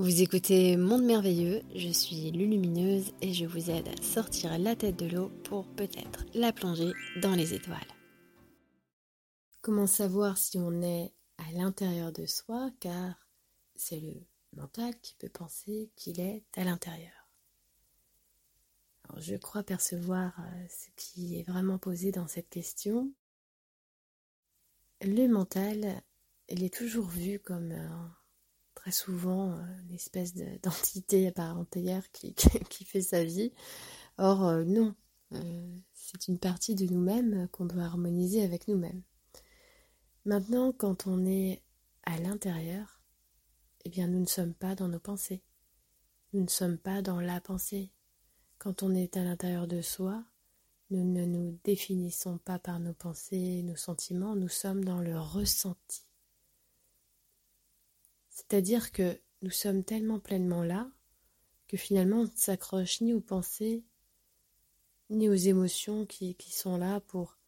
Vous écoutez Monde Merveilleux, je suis Lulumineuse et je vous aide à sortir la tête de l'eau pour peut-être la plonger dans les étoiles. Comment savoir si on est à l'intérieur de soi car c'est le mental qui peut penser qu'il est à l'intérieur. je crois percevoir euh, ce qui est vraiment posé dans cette question. Le mental, il est toujours vu comme un souvent euh, une espèce d'entité qui, fait sa vie. Or, euh, non, euh, c'est une partie de nous-mêmes qu'on doit harmoniser avec nous-mêmes. Maintenant, quand on est à l'intérieur, eh bien, nous ne sommes pas dans nos pensées. Nous ne sommes pas dans la pensée. Quand on est à l'intérieur de soi, nous ne nous définissons pas par nos pensées, nos sentiments, nous sommes dans le ressenti. C'est-à-dire que nous sommes tellement pleinement là que finalement on ne s'accroche ni aux pensées ni aux émotions qui, sont là pour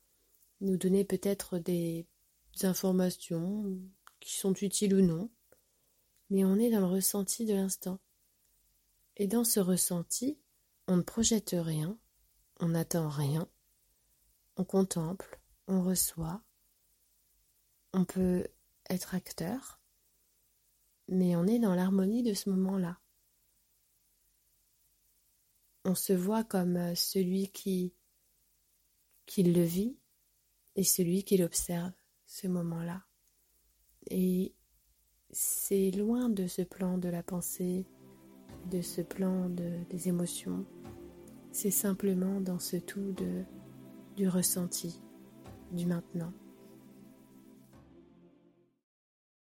nous donner peut-être des informations qui sont utiles ou non, mais on est dans le ressenti de l'instant. Et dans ce ressenti, on ne projette rien, on n'attend rien, on contemple, on reçoit, on peut être acteur, mais on est dans l'harmonie de ce moment-là. On se voit comme euh, celui qui, qui le vit et celui qui l'observe, ce moment-là. Et c'est loin de ce plan de la pensée, de ce plan de, des émotions. C'est simplement dans ce tout de, du ressenti, du maintenant.